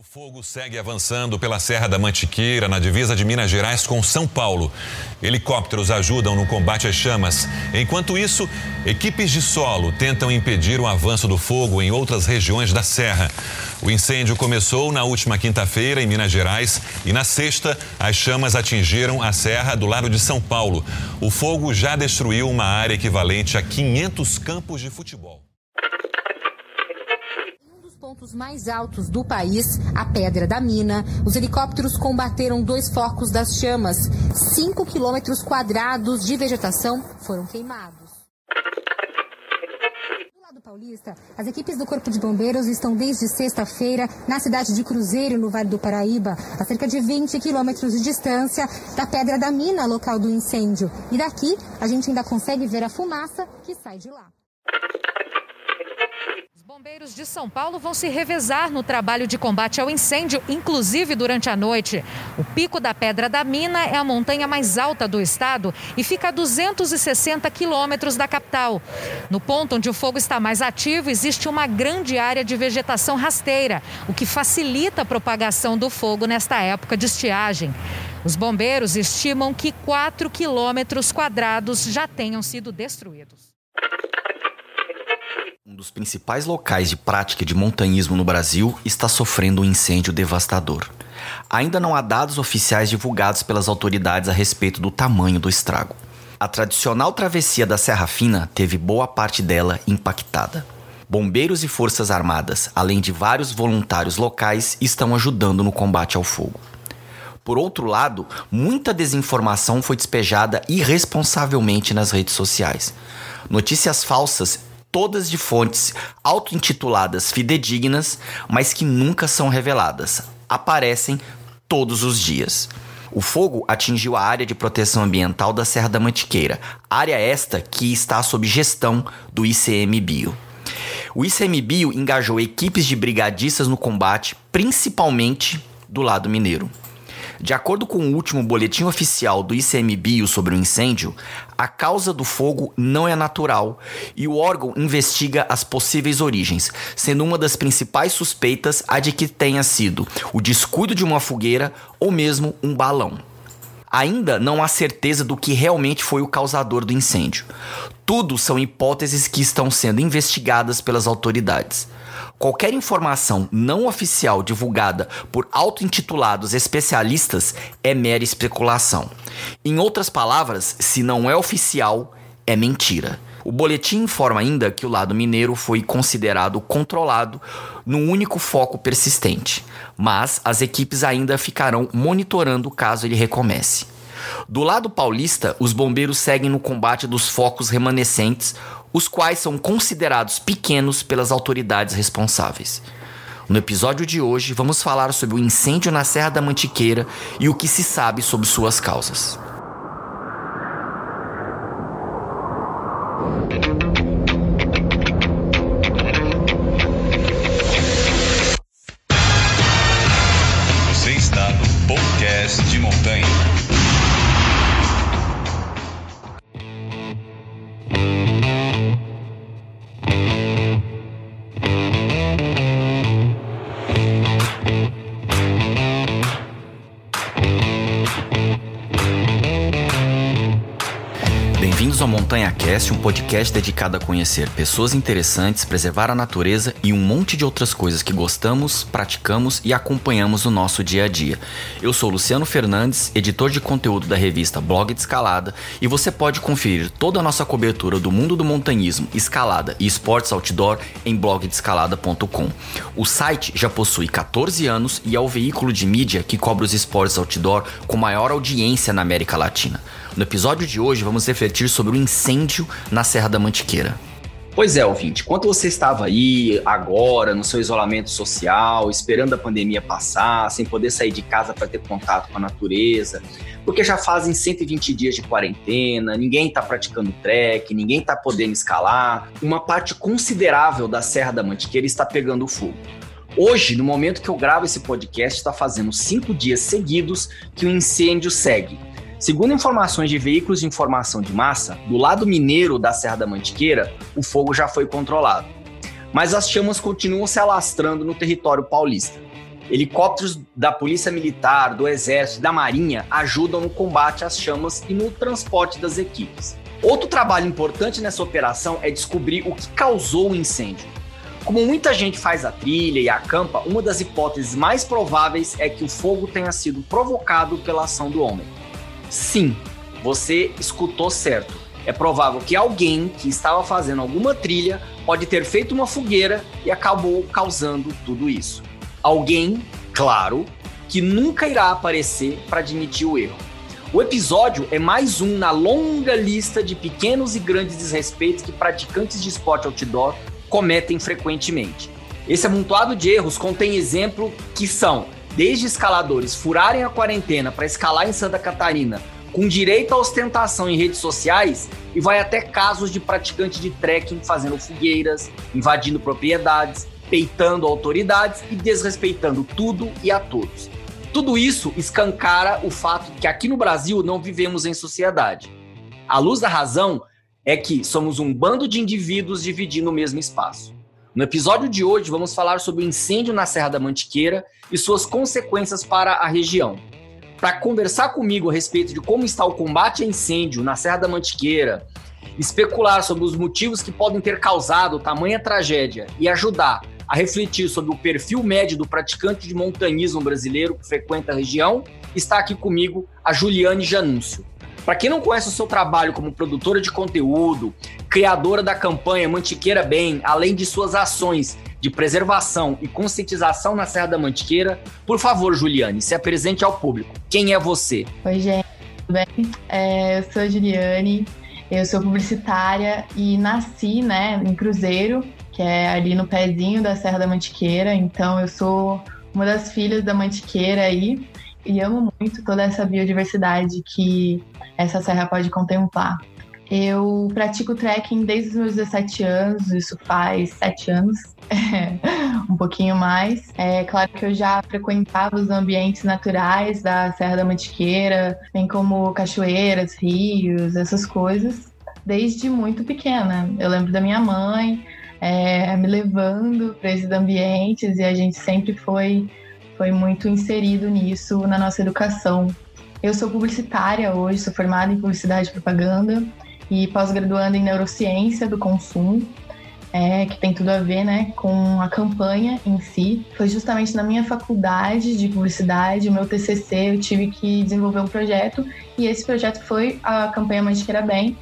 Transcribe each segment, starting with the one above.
o fogo segue avançando pela Serra da Mantiqueira, na divisa de Minas Gerais com São Paulo. Helicópteros ajudam no combate às chamas. Enquanto isso, equipes de solo tentam impedir o avanço do fogo em outras regiões da serra. O incêndio começou na última quinta-feira em Minas Gerais e na sexta as chamas atingiram a serra do lado de São Paulo. O fogo já destruiu uma área equivalente a 500 campos de futebol pontos mais altos do país, a Pedra da Mina, os helicópteros combateram dois focos das chamas. Cinco quilômetros quadrados de vegetação foram queimados. Do lado paulista, as equipes do Corpo de Bombeiros estão desde sexta-feira na cidade de Cruzeiro, no Vale do Paraíba, a cerca de 20 quilômetros de distância da Pedra da Mina, local do incêndio. E daqui, a gente ainda consegue ver a fumaça que sai de lá. Bombeiros de São Paulo vão se revezar no trabalho de combate ao incêndio, inclusive durante a noite. O Pico da Pedra da Mina é a montanha mais alta do estado e fica a 260 quilômetros da capital. No ponto onde o fogo está mais ativo, existe uma grande área de vegetação rasteira, o que facilita a propagação do fogo nesta época de estiagem. Os bombeiros estimam que 4 quilômetros quadrados já tenham sido destruídos dos principais locais de prática de montanhismo no Brasil está sofrendo um incêndio devastador. Ainda não há dados oficiais divulgados pelas autoridades a respeito do tamanho do estrago. A tradicional travessia da Serra Fina teve boa parte dela impactada. Bombeiros e Forças Armadas, além de vários voluntários locais, estão ajudando no combate ao fogo. Por outro lado, muita desinformação foi despejada irresponsavelmente nas redes sociais. Notícias falsas todas de fontes auto-intituladas fidedignas, mas que nunca são reveladas. Aparecem todos os dias. O fogo atingiu a área de proteção ambiental da Serra da Mantiqueira, área esta que está sob gestão do ICMBio. O ICMBio engajou equipes de brigadistas no combate, principalmente do lado mineiro. De acordo com o último boletim oficial do ICMBio sobre o incêndio, a causa do fogo não é natural e o órgão investiga as possíveis origens, sendo uma das principais suspeitas a de que tenha sido o descuido de uma fogueira ou mesmo um balão. Ainda não há certeza do que realmente foi o causador do incêndio. Tudo são hipóteses que estão sendo investigadas pelas autoridades. Qualquer informação não oficial divulgada por auto-intitulados especialistas é mera especulação. Em outras palavras, se não é oficial, é mentira. O boletim informa ainda que o lado mineiro foi considerado controlado num único foco persistente, mas as equipes ainda ficarão monitorando caso ele recomece. Do lado paulista, os bombeiros seguem no combate dos focos remanescentes, os quais são considerados pequenos pelas autoridades responsáveis. No episódio de hoje, vamos falar sobre o incêndio na Serra da Mantiqueira e o que se sabe sobre suas causas. Montanha Cast, um podcast dedicado a conhecer pessoas interessantes, preservar a natureza e um monte de outras coisas que gostamos, praticamos e acompanhamos no nosso dia a dia. Eu sou Luciano Fernandes, editor de conteúdo da revista Blog de Escalada, e você pode conferir toda a nossa cobertura do mundo do montanhismo, escalada e esportes outdoor em blogdescalada.com. O site já possui 14 anos e é o veículo de mídia que cobre os esportes outdoor com maior audiência na América Latina. No episódio de hoje, vamos refletir sobre o incêndio na Serra da Mantiqueira. Pois é, ouvinte, enquanto você estava aí, agora, no seu isolamento social, esperando a pandemia passar, sem poder sair de casa para ter contato com a natureza, porque já fazem 120 dias de quarentena, ninguém está praticando trek, ninguém está podendo escalar, uma parte considerável da Serra da Mantiqueira está pegando fogo. Hoje, no momento que eu gravo esse podcast, está fazendo cinco dias seguidos que o incêndio segue Segundo informações de veículos de informação de massa, do lado mineiro da Serra da Mantiqueira, o fogo já foi controlado. Mas as chamas continuam se alastrando no território paulista. Helicópteros da Polícia Militar, do Exército e da Marinha ajudam no combate às chamas e no transporte das equipes. Outro trabalho importante nessa operação é descobrir o que causou o incêndio. Como muita gente faz a trilha e acampa, uma das hipóteses mais prováveis é que o fogo tenha sido provocado pela ação do homem. Sim, você escutou certo. É provável que alguém que estava fazendo alguma trilha pode ter feito uma fogueira e acabou causando tudo isso. Alguém, claro, que nunca irá aparecer para admitir o erro. O episódio é mais um na longa lista de pequenos e grandes desrespeitos que praticantes de esporte outdoor cometem frequentemente. Esse amontoado de erros contém exemplos que são desde escaladores furarem a quarentena para escalar em Santa Catarina com direito à ostentação em redes sociais e vai até casos de praticantes de trekking fazendo fogueiras, invadindo propriedades, peitando autoridades e desrespeitando tudo e a todos. Tudo isso escancara o fato que aqui no Brasil não vivemos em sociedade. A luz da razão é que somos um bando de indivíduos dividindo o mesmo espaço. No episódio de hoje, vamos falar sobre o incêndio na Serra da Mantiqueira e suas consequências para a região. Para conversar comigo a respeito de como está o combate a incêndio na Serra da Mantiqueira, especular sobre os motivos que podem ter causado tamanha tragédia e ajudar a refletir sobre o perfil médio do praticante de montanhismo brasileiro que frequenta a região, está aqui comigo a Juliane Janúncio. Para quem não conhece o seu trabalho como produtora de conteúdo, criadora da campanha Mantiqueira Bem, além de suas ações de preservação e conscientização na Serra da Mantiqueira, por favor, Juliane, se apresente ao público. Quem é você? Oi, gente. Tudo bem? É, eu sou a Juliane, eu sou publicitária e nasci né, em Cruzeiro, que é ali no pezinho da Serra da Mantiqueira. Então, eu sou uma das filhas da Mantiqueira aí e amo muito toda essa biodiversidade que essa serra pode contemplar. Eu pratico trekking desde os meus 17 anos, isso faz 7 anos, um pouquinho mais. É claro que eu já frequentava os ambientes naturais da Serra da Mantiqueira, bem como cachoeiras, rios, essas coisas, desde muito pequena. Eu lembro da minha mãe é, me levando para esses ambientes e a gente sempre foi foi muito inserido nisso na nossa educação. Eu sou publicitária hoje, sou formada em publicidade e propaganda e pós-graduanda em neurociência do consumo, é, que tem tudo a ver né, com a campanha em si. Foi justamente na minha faculdade de publicidade, o meu TCC, eu tive que desenvolver um projeto e esse projeto foi a campanha Mantiqueira Bem.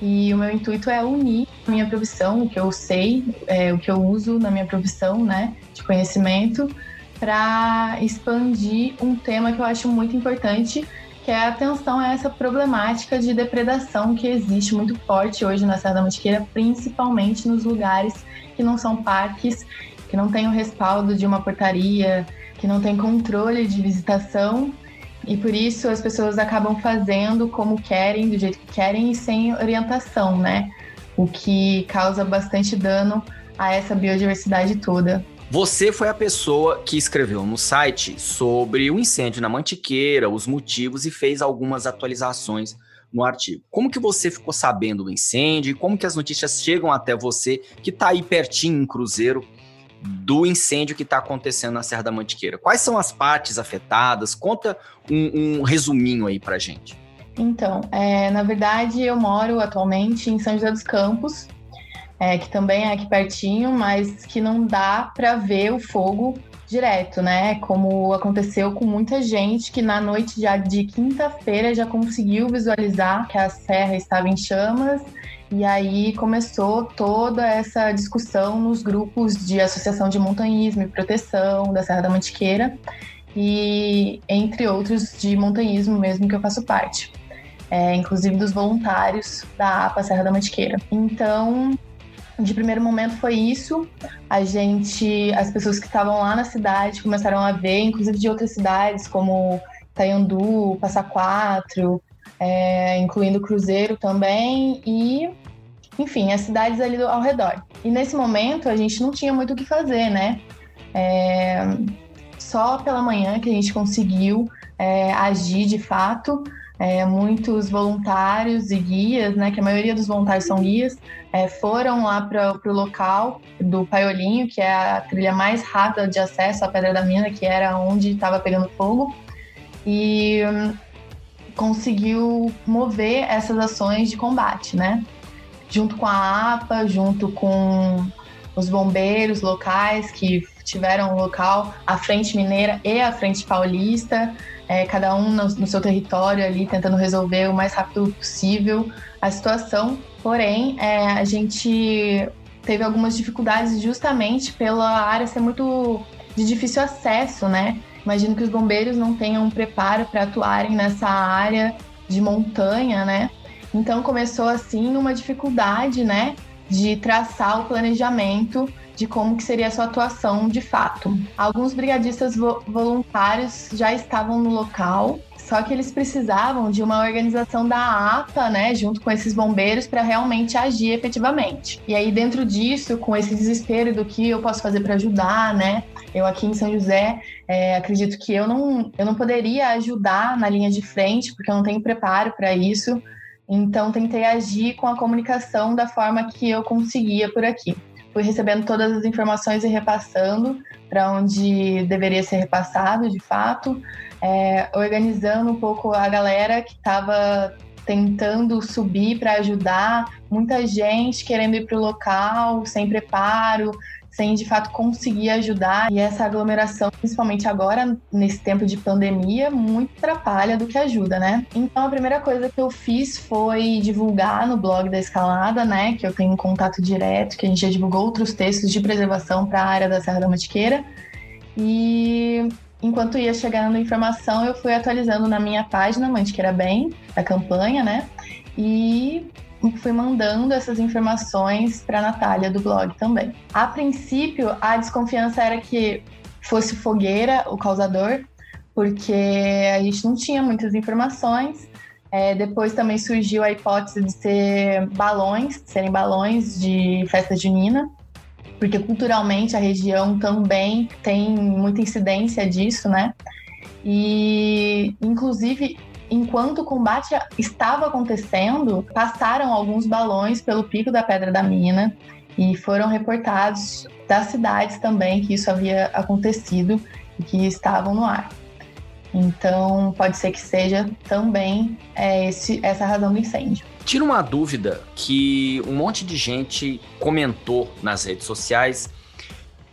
E o meu intuito é unir a minha profissão, o que eu sei, é, o que eu uso na minha profissão né, de conhecimento, para expandir um tema que eu acho muito importante, que é atenção a essa problemática de depredação que existe muito forte hoje na Serra da Mantiqueira, principalmente nos lugares que não são parques, que não tem o respaldo de uma portaria, que não tem controle de visitação e por isso as pessoas acabam fazendo como querem, do jeito que querem e sem orientação, né? O que causa bastante dano a essa biodiversidade toda. Você foi a pessoa que escreveu no site sobre o incêndio na Mantiqueira, os motivos e fez algumas atualizações no artigo. Como que você ficou sabendo do incêndio e como que as notícias chegam até você que está aí pertinho em Cruzeiro do incêndio que está acontecendo na Serra da Mantiqueira? Quais são as partes afetadas? Conta um, um resuminho aí para gente. Então, é, na verdade, eu moro atualmente em São José dos Campos, é, que também é aqui pertinho, mas que não dá para ver o fogo direto, né? Como aconteceu com muita gente que na noite já de quinta-feira já conseguiu visualizar que a serra estava em chamas. E aí começou toda essa discussão nos grupos de associação de montanhismo e proteção da Serra da Mantiqueira e entre outros de montanhismo mesmo que eu faço parte. É, inclusive dos voluntários da APA Serra da Mantiqueira. Então, de primeiro momento foi isso. A gente, as pessoas que estavam lá na cidade começaram a ver, inclusive de outras cidades como Taiandu, Passa Quatro, é, incluindo Cruzeiro também e, enfim, as cidades ali ao redor. E nesse momento a gente não tinha muito o que fazer, né? É, só pela manhã que a gente conseguiu é, agir de fato é, muitos voluntários e guias, né, que a maioria dos voluntários são guias, é, foram lá para o local do Paiolinho, que é a trilha mais rápida de acesso à Pedra da Mina, que era onde estava pegando fogo, e hum, conseguiu mover essas ações de combate, né? Junto com a APA, junto com os bombeiros locais que tiveram o local, a Frente Mineira e a Frente Paulista, é, cada um no, no, seu território ali tentando resolver o mais rápido possível a situação. Porém, é, a gente teve algumas dificuldades justamente pela área ser muito de difícil acesso, né? Imagino que os bombeiros não tenham preparo para atuarem nessa área de montanha, né? Então começou assim uma dificuldade, né, de traçar o planejamento de como que seria a sua atuação de fato. Alguns brigadistas vo voluntários já estavam no local, só que eles precisavam de uma organização da APA, né, junto com esses bombeiros, para realmente agir efetivamente. E aí, dentro disso, com esse desespero do que eu posso fazer para ajudar, né, eu aqui em São José, é, acredito que eu não, eu não poderia ajudar na linha de frente, porque eu não tenho preparo para isso. Então, tentei agir com a comunicação da forma que eu conseguia por aqui fui recebendo todas as informações e repassando para onde deveria ser repassado, de fato, é, organizando um pouco a galera que estava tentando subir para ajudar, muita gente querendo ir para o local sem preparo, sem de fato conseguir ajudar. E essa aglomeração, principalmente agora, nesse tempo de pandemia, muito atrapalha do que ajuda, né? Então a primeira coisa que eu fiz foi divulgar no blog da escalada, né? Que eu tenho um contato direto, que a gente já divulgou outros textos de preservação para a área da Serra da Mantiqueira. E enquanto ia chegando informação, eu fui atualizando na minha página Mantiqueira Bem, da campanha, né? E fui mandando essas informações para a Natália do blog também. A princípio, a desconfiança era que fosse fogueira o causador, porque a gente não tinha muitas informações. É, depois também surgiu a hipótese de ser balões, de serem balões de festa junina, porque culturalmente a região também tem muita incidência disso, né? E, inclusive, enquanto o combate estava acontecendo, passaram alguns balões pelo pico da Pedra da Mina e foram reportados das cidades também que isso havia acontecido e que estavam no ar. Então, pode ser que seja também é, esse, essa razão do incêndio. Tira uma dúvida que um monte de gente comentou nas redes sociais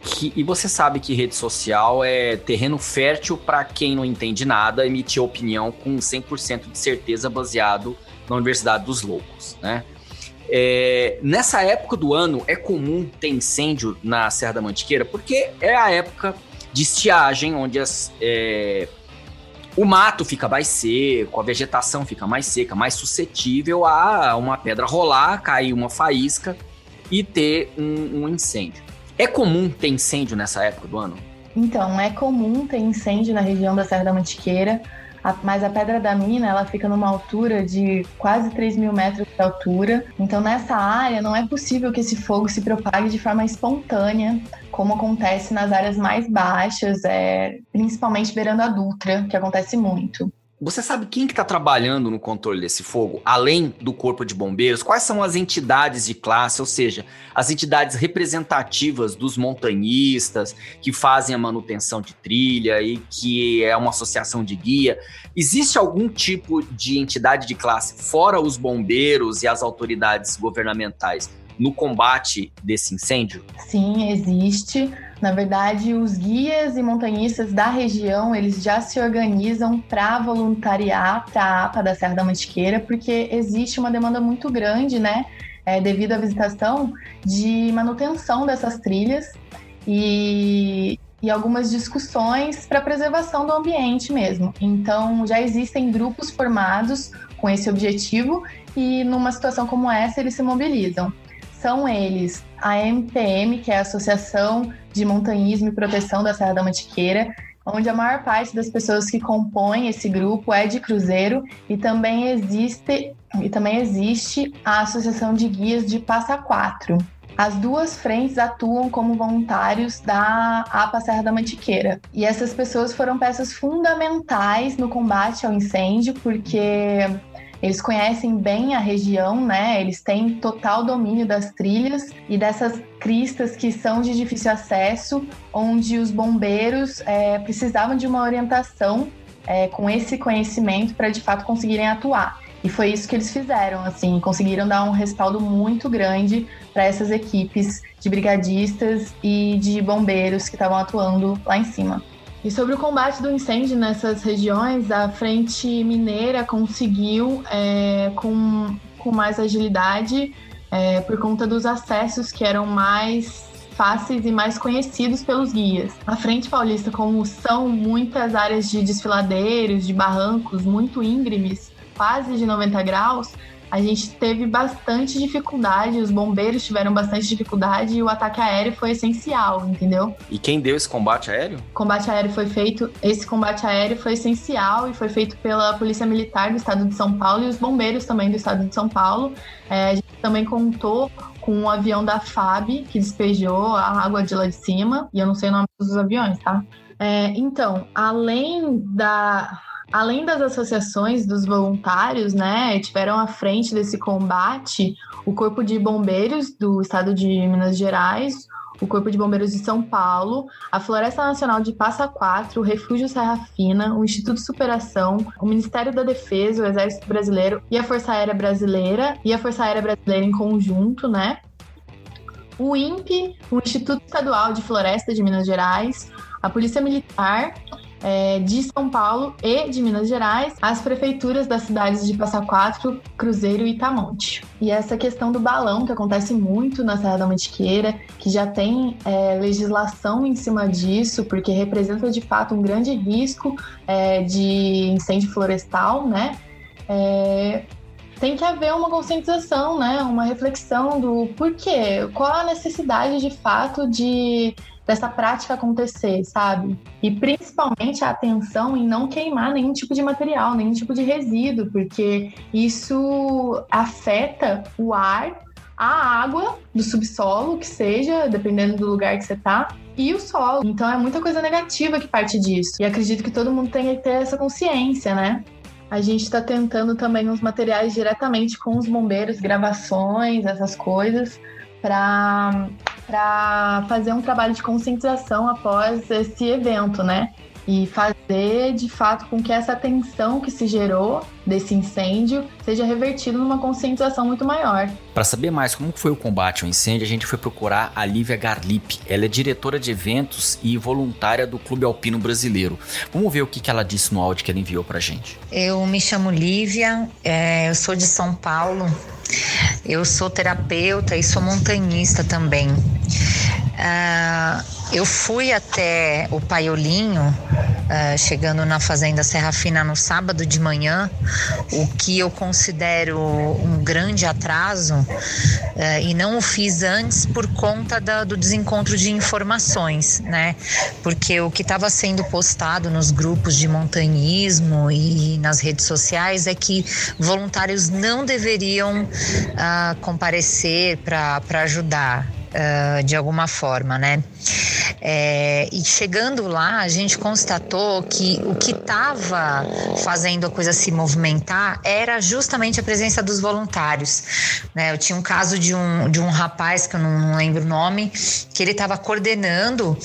que, e você sabe que rede social é terreno fértil para quem não entende nada emitir opinião com 100% de certeza baseado na Universidade dos Loucos, né? É, nessa época do ano é comum ter incêndio na Serra da Mantiqueira, porque é a época de estiagem, onde as, é, o mato fica mais seco, a vegetação fica mais seca, mais suscetível a uma pedra rolar, cair uma faísca e ter um, um incêndio. É comum ter incêndio nessa época do ano? Então, é comum ter incêndio na região da Serra da Mantiqueira, mas a Pedra da Mina ela fica numa altura de quase 3 mil metros de altura. Então, nessa área, não é possível que esse fogo se propague de forma espontânea, como acontece nas áreas mais baixas, é, principalmente beirando a Dutra, que acontece muito. Você sabe quem que está trabalhando no controle desse fogo, além do corpo de bombeiros? Quais são as entidades de classe, ou seja, as entidades representativas dos montanhistas que fazem a manutenção de trilha e que é uma associação de guia? Existe algum tipo de entidade de classe fora os bombeiros e as autoridades governamentais no combate desse incêndio? Sim, existe. Na verdade, os guias e montanhistas da região, eles já se organizam para voluntariar para a APA da Serra da Mantiqueira, porque existe uma demanda muito grande, né, é, devido à visitação, de manutenção dessas trilhas e, e algumas discussões para preservação do ambiente mesmo. Então, já existem grupos formados com esse objetivo e numa situação como essa, eles se mobilizam são eles a MPM, que é a Associação de Montanhismo e Proteção da Serra da Mantiqueira, onde a maior parte das pessoas que compõem esse grupo é de cruzeiro e também existe e também existe a Associação de Guias de Passa Quatro. As duas frentes atuam como voluntários da APA Serra da Mantiqueira. E essas pessoas foram peças fundamentais no combate ao incêndio, porque eles conhecem bem a região, né? Eles têm total domínio das trilhas e dessas cristas que são de difícil acesso, onde os bombeiros é, precisavam de uma orientação é, com esse conhecimento para de fato conseguirem atuar. E foi isso que eles fizeram, assim, conseguiram dar um respaldo muito grande para essas equipes de brigadistas e de bombeiros que estavam atuando lá em cima. E sobre o combate do incêndio nessas regiões, a Frente Mineira conseguiu, é, com, com mais agilidade, é, por conta dos acessos que eram mais fáceis e mais conhecidos pelos guias. A Frente Paulista, como são muitas áreas de desfiladeiros, de barrancos muito íngremes, quase de 90 graus, a gente teve bastante dificuldade, os bombeiros tiveram bastante dificuldade e o ataque aéreo foi essencial, entendeu? E quem deu esse combate aéreo? O combate aéreo foi feito, esse combate aéreo foi essencial e foi feito pela Polícia Militar do Estado de São Paulo e os bombeiros também do Estado de São Paulo. É, a gente também contou com um avião da FAB que despejou a água de lá de cima, e eu não sei o nome dos aviões, tá? É, então, além da além das associações dos voluntários, né, tiveram à frente desse combate o Corpo de Bombeiros do Estado de Minas Gerais, o Corpo de Bombeiros de São Paulo, a Floresta Nacional de Passa Quatro, o Refúgio Serra Fina, o Instituto Superação, o Ministério da Defesa, o Exército Brasileiro e a Força Aérea Brasileira, e a Força Aérea Brasileira em conjunto, né? O INPE, o Instituto Estadual de Floresta de Minas Gerais, a Polícia Militar, é, de São Paulo e de Minas Gerais, as prefeituras das cidades de Passa Quatro, Cruzeiro e Itamonte. E essa questão do balão, que acontece muito na Serra da Mantiqueira, que já tem é, legislação em cima disso, porque representa de fato um grande risco é, de incêndio florestal, né? É, tem que haver uma conscientização, né? Uma reflexão do porquê, qual a necessidade de fato de dessa prática acontecer, sabe? E principalmente a atenção em não queimar nenhum tipo de material, nenhum tipo de resíduo, porque isso afeta o ar, a água do subsolo, que seja, dependendo do lugar que você tá, e o solo. Então é muita coisa negativa que parte disso. E acredito que todo mundo tem que ter essa consciência, né? A gente está tentando também uns materiais diretamente com os bombeiros, gravações, essas coisas, para fazer um trabalho de conscientização após esse evento, né? E fazer de fato com que essa tensão que se gerou desse incêndio seja revertida numa conscientização muito maior. Para saber mais como foi o combate ao incêndio, a gente foi procurar a Lívia Garlip. Ela é diretora de eventos e voluntária do Clube Alpino Brasileiro. Vamos ver o que ela disse no áudio que ela enviou para gente. Eu me chamo Lívia, é, eu sou de São Paulo, eu sou terapeuta e sou montanhista também. Uh, eu fui até o Paiolinho, uh, chegando na Fazenda Serra Fina no sábado de manhã, o que eu considero um grande atraso, uh, e não o fiz antes por conta da, do desencontro de informações, né? Porque o que estava sendo postado nos grupos de montanhismo e nas redes sociais é que voluntários não deveriam uh, comparecer para ajudar uh, de alguma forma, né? É, e chegando lá, a gente constatou que o que estava fazendo a coisa se movimentar era justamente a presença dos voluntários. Né? Eu tinha um caso de um, de um rapaz, que eu não lembro o nome, que ele estava coordenando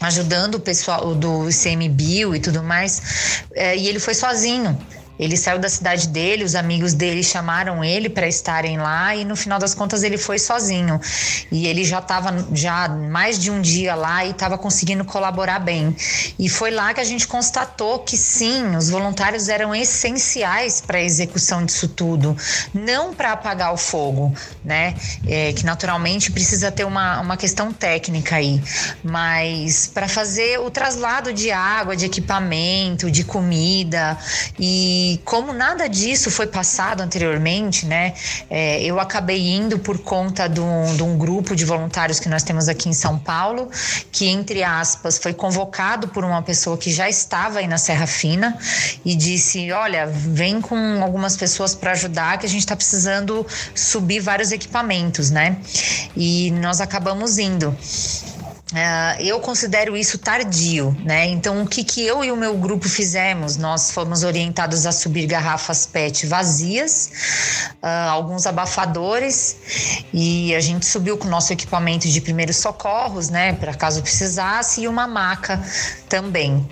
ajudando o pessoal do ICMBio e tudo mais, é, e ele foi sozinho. Ele saiu da cidade dele, os amigos dele chamaram ele para estarem lá e no final das contas ele foi sozinho. E ele já estava já mais de um dia lá e estava conseguindo colaborar bem. E foi lá que a gente constatou que sim, os voluntários eram essenciais para a execução disso tudo, não para apagar o fogo, né? É, que naturalmente precisa ter uma, uma questão técnica aí, mas para fazer o traslado de água, de equipamento, de comida e E como nada disso foi passado anteriormente, né, é, eu acabei indo por conta de um, de um grupo de voluntários que nós temos aqui em São Paulo, que, entre aspas, foi convocado por uma pessoa que já estava aí na Serra Fina e disse: Olha, vem com algumas pessoas para ajudar, que a gente está precisando subir vários equipamentos, né? E nós acabamos indo. Uh, eu considero isso tardio, né? Então, o que, que eu e o meu grupo fizemos? Nós fomos orientados a subir garrafas PET vazias, uh, alguns abafadores, e a gente subiu com o nosso equipamento de primeiros socorros, né? Para caso precisasse, e uma maca também.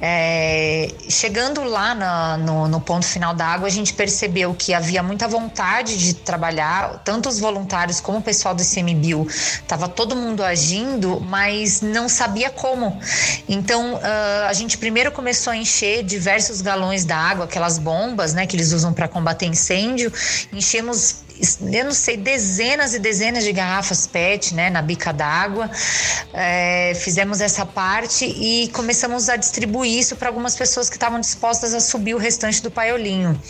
É, chegando lá na, no, no ponto final da água, a gente percebeu que havia muita vontade de trabalhar, tanto os voluntários como o pessoal do ICMBio, estava todo mundo agindo mas não sabia como. Então, uh, a gente primeiro começou a encher diversos galões d'água, aquelas bombas, né, que eles usam para combater incêndio. Enchemos eu não sei, dezenas e dezenas de garrafas PET, né, na bica d'água. É, fizemos essa parte e começamos a distribuir isso para algumas pessoas que estavam dispostas a subir o restante do paiolinho.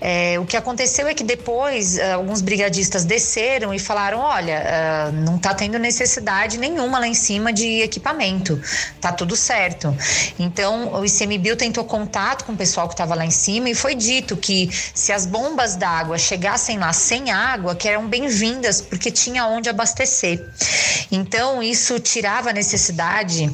É, o que aconteceu é que depois eh, alguns brigadistas desceram e falaram: olha, uh, não está tendo necessidade nenhuma lá em cima de equipamento, tá tudo certo. Então o ICMBio tentou contato com o pessoal que estava lá em cima e foi dito que se as bombas d'água chegassem lá sem água, que eram bem-vindas, porque tinha onde abastecer. Então, isso tirava a necessidade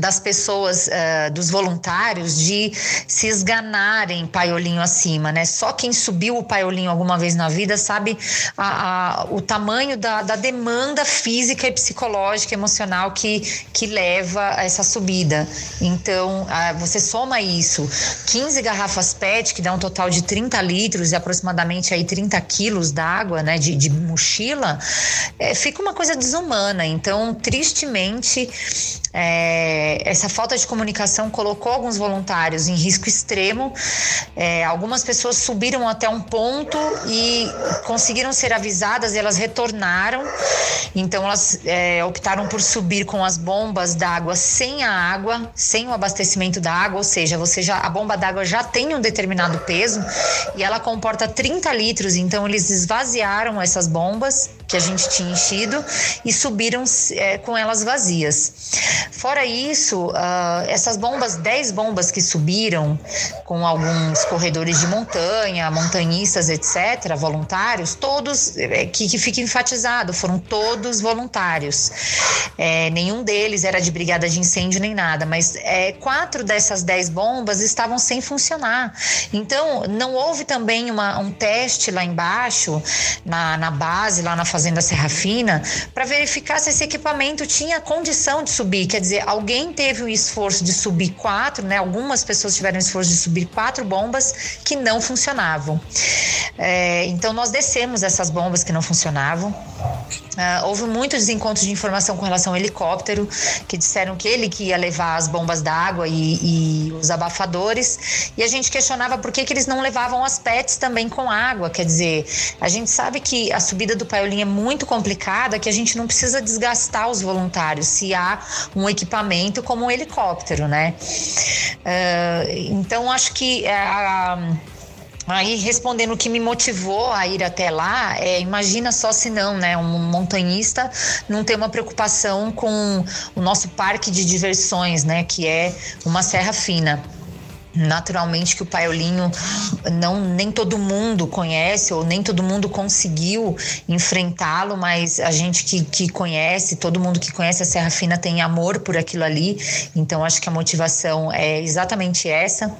das pessoas, uh, dos voluntários, de se esganarem paiolinho acima, né? Só quem subiu o paiolinho alguma vez na vida sabe a, a, o tamanho da, da, demanda física e psicológica, emocional que, que leva a essa subida. Então, uh, você soma isso, 15 garrafas PET, que dá um total de 30 litros e aproximadamente aí 30 quilos d'água, né, de, de mochila, é, fica uma coisa desumana. Então, tristemente, é, essa falta de comunicação colocou alguns voluntários em risco extremo. É, algumas pessoas subiram até um ponto e conseguiram ser avisadas, elas retornaram. Então, elas é, optaram por subir com as bombas d'água sem a água, sem o abastecimento da água, ou seja, você já a bomba d'água já tem um determinado peso e ela comporta 30 litros. Então, eles esvaziaram essas bombas que a gente tinha enchido e subiram é, com elas vazias. Fora isso, uh, essas bombas, 10 bombas que subiram com alguns corredores de montanha, montanhistas, etc., voluntários, todos, é, que, que fica enfatizado, foram todos voluntários. É, nenhum deles era de brigada de incêndio nem nada, mas é, quatro dessas 10 bombas estavam sem funcionar. Então, não houve também uma, um teste lá embaixo, na, na base, lá na fazenda Fazenda Serra Fina, para verificar se esse equipamento tinha condição de subir. Quer dizer, alguém teve o esforço de subir quatro, né? Algumas pessoas tiveram o esforço de subir quatro bombas que não funcionavam. É, então, nós descemos essas bombas que não funcionavam. Uh, houve muitos desencontros de informação com relação ao helicóptero, que disseram que ele que ia levar as bombas d'água e, e, os abafadores, e a gente questionava por que, que eles não levavam as PETs também com água. Quer dizer, a gente sabe que a subida do Paiolim é muito complicada, que a gente não precisa desgastar os voluntários se há um equipamento como um helicóptero, né? Uh, então, acho que a Aí, respondendo o que me motivou a ir até lá, é, imagina só se não, né? Um montanhista não tem uma preocupação com o nosso parque de diversões, né? Que é uma serra fina. Naturalmente que o paiolinho não nem todo mundo conhece ou nem todo mundo conseguiu enfrentá-lo, mas a gente que, que conhece, todo mundo que conhece a Serra Fina tem amor por aquilo ali. Então acho que a motivação é exatamente essa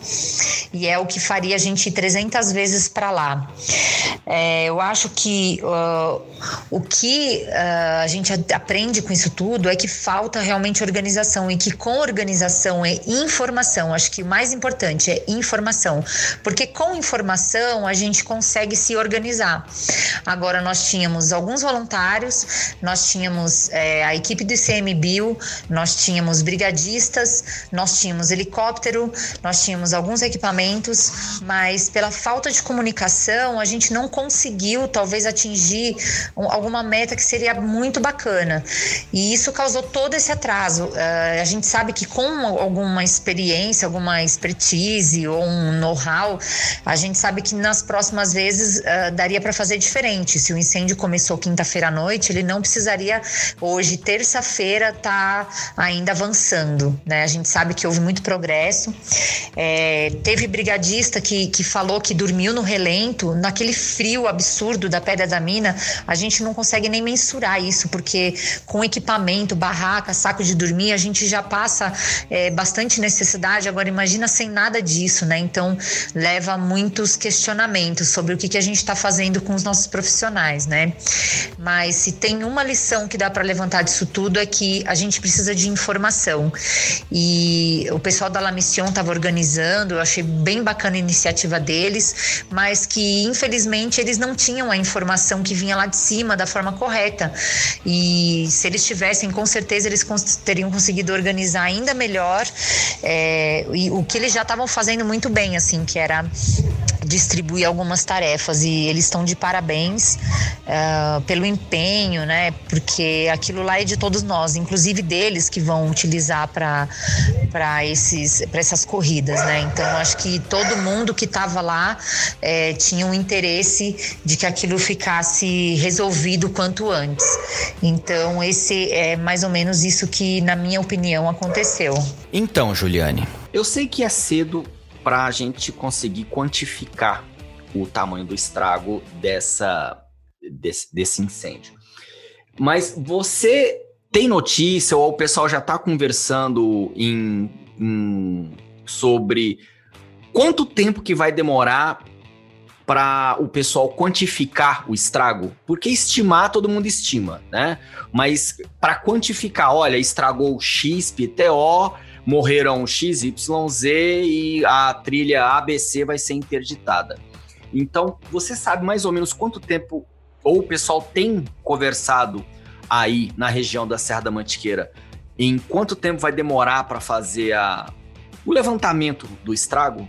e é o que faria a gente ir 300 vezes para lá. É, eu acho que uh, o que uh, a gente aprende com isso tudo é que falta realmente organização e que com organização e informação, acho que o mais importante importante, é informação. Porque com informação a gente consegue se organizar. Agora, nós tínhamos alguns voluntários, nós tínhamos é, a equipe do ICMBio, nós tínhamos brigadistas, nós tínhamos helicóptero, nós tínhamos alguns equipamentos, mas pela falta de comunicação a gente não conseguiu talvez atingir alguma meta que seria muito bacana. E isso causou todo esse atraso. Uh, a gente sabe que com alguma experiência, alguma expertise, expertise ou um know-how, a gente sabe que nas próximas vezes uh, daria para fazer diferente. Se o incêndio começou quinta-feira à noite, ele não precisaria hoje, terça-feira, tá ainda avançando, né? A gente sabe que houve muito progresso. É, teve brigadista que, que falou que dormiu no relento, naquele frio absurdo da Pedra da Mina, a gente não consegue nem mensurar isso, porque com equipamento, barraca, saco de dormir, a gente já passa é, bastante necessidade. Agora, imagina sem nada disso, né? Então, leva a muitos questionamentos sobre o que, que a gente está fazendo com os nossos profissionais, né? Mas se tem uma lição que dá para levantar disso tudo é que a gente precisa de informação. E o pessoal da La Mission estava organizando, eu achei bem bacana a iniciativa deles, mas que infelizmente eles não tinham a informação que vinha lá de cima da forma correta. E se eles tivessem, com certeza eles teriam conseguido organizar ainda melhor é, o que eles já estavam fazendo muito bem, assim, que era distribuir algumas tarefas e eles estão de parabéns uh, pelo empenho, né? Porque aquilo lá é de todos nós, inclusive deles que vão utilizar para para esses para essas corridas, né? Então acho que todo mundo que estava lá é, tinha um interesse de que aquilo ficasse resolvido quanto antes. Então esse é mais ou menos isso que, na minha opinião, aconteceu. Então, Juliane, eu sei que é cedo para a gente conseguir quantificar o tamanho do estrago dessa, desse, desse incêndio. Mas você tem notícia ou o pessoal já está conversando em, em, sobre quanto tempo que vai demorar para o pessoal quantificar o estrago? Porque estimar todo mundo estima, né? Mas para quantificar, olha, estragou X, PTO, morreram XYZ e a trilha ABC vai ser interditada. Então, você sabe mais ou menos quanto tempo ou o pessoal tem conversado aí na região da Serra da Mantiqueira? Em quanto tempo vai demorar para fazer a, o levantamento do estrago?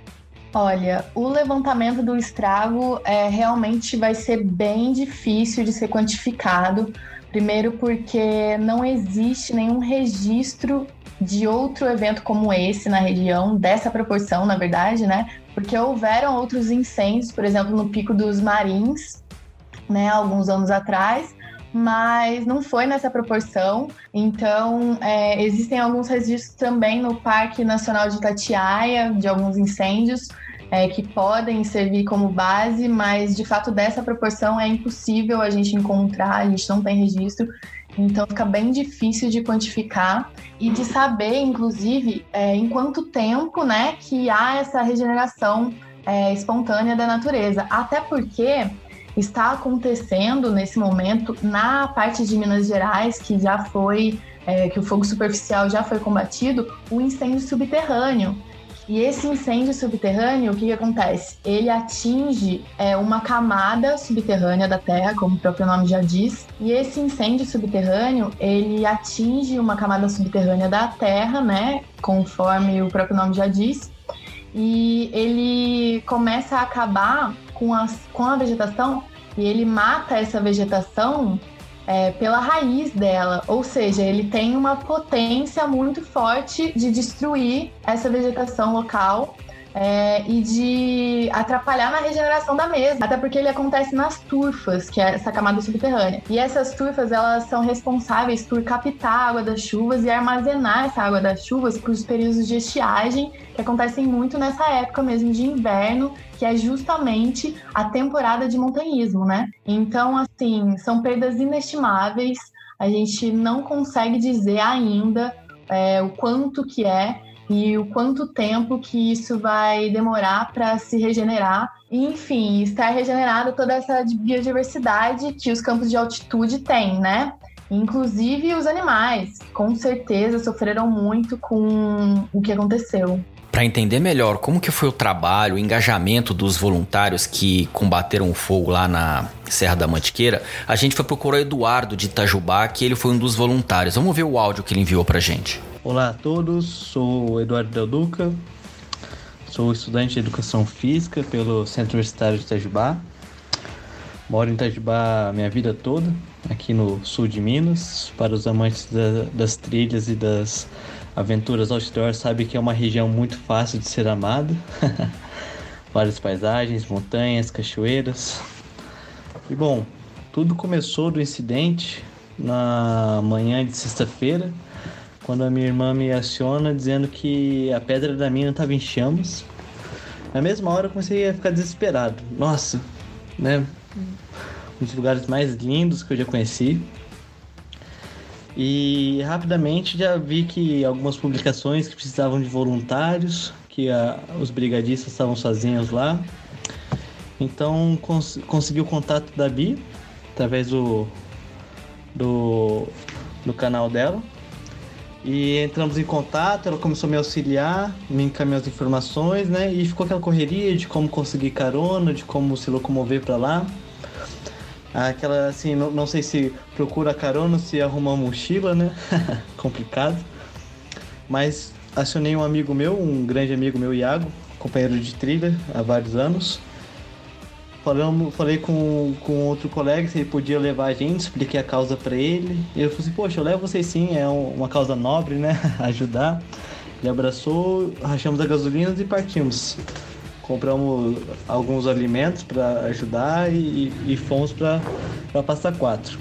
Olha, o levantamento do estrago é, realmente vai ser bem difícil de ser quantificado. Primeiro, porque não existe nenhum registro de outro evento como esse na região, dessa proporção, na verdade, né? Porque houveram outros incêndios, por exemplo, no Pico dos Marins, né, alguns anos atrás, mas não foi nessa proporção. Então, é, existem alguns registros também no Parque Nacional de Itatiaia, de alguns incêndios, é, que podem servir como base, mas de fato dessa proporção é impossível a gente encontrar, a gente não tem registro. Então fica bem difícil de quantificar e de saber, inclusive, é, em quanto tempo né, que há essa regeneração é, espontânea da natureza. Até porque está acontecendo nesse momento na parte de Minas Gerais, que já foi, é, que o fogo superficial já foi combatido, o incêndio subterrâneo. E esse incêndio subterrâneo, o que, que acontece? Ele atinge é, uma camada subterrânea da Terra, como o próprio nome já diz. E esse incêndio subterrâneo, ele atinge uma camada subterrânea da Terra, né? Conforme o próprio nome já diz. E ele começa a acabar com, as, com a vegetação e ele mata essa vegetação é, pela raiz dela, ou seja, ele tem uma potência muito forte de destruir essa vegetação local é, e de atrapalhar na regeneração da mesma, até porque ele acontece nas turfas, que é essa camada subterrânea. E essas turfas elas são responsáveis por captar a água das chuvas e armazenar essa água das chuvas para os períodos de estiagem, que acontecem muito nessa época mesmo de inverno, que é justamente a temporada de montanhismo, né? Então, assim, são perdas inestimáveis. A gente não consegue dizer ainda é, o quanto que é e o quanto tempo que isso vai demorar para se regenerar. Enfim, estar regenerada toda essa biodiversidade que os campos de altitude têm, né? Inclusive os animais, com certeza sofreram muito com o que aconteceu. Para entender melhor como que foi o trabalho, o engajamento dos voluntários que combateram o fogo lá na Serra da Mantiqueira, a gente foi procurar o Eduardo de Itajubá, que ele foi um dos voluntários. Vamos ver o áudio que ele enviou pra gente. Olá a todos, sou o Eduardo Del Duca, sou estudante de Educação Física pelo Centro Universitário de Itajubá. Moro em Itajubá minha vida toda, aqui no sul de Minas. Para os amantes da, das trilhas e das aventuras outdoor, sabe que é uma região muito fácil de ser amada. Várias paisagens, montanhas, cachoeiras. E bom, tudo começou do incidente na manhã de sexta-feira, quando a minha irmã me aciona dizendo que a pedra da mina estava em chamas. Na mesma hora eu comecei a ficar desesperado. Nossa, né? Um dos lugares mais lindos que eu já conheci. E rapidamente já vi que algumas publicações que precisavam de voluntários, que a, os brigadistas estavam sozinhos lá. Então cons consegui o contato da Bi através do, do, do canal dela. E entramos em contato, ela começou a me auxiliar, me encaminhou as informações, né? E ficou aquela correria de como conseguir carona, de como se locomover para lá. Aquela assim, não, não sei se procura carona, se arruma uma mochila, né? Complicado. Mas acionei um amigo meu, um grande amigo meu, Iago, companheiro de trilha há vários anos Falamos, falei com, com outro colega se ele podia levar a gente, expliquei a causa para ele. Ele falou assim: Poxa, eu levo vocês sim, é uma causa nobre, né? Ajudar. Ele abraçou, rachamos a gasolina e partimos. Compramos alguns alimentos para ajudar e, e fomos para Passa Quatro.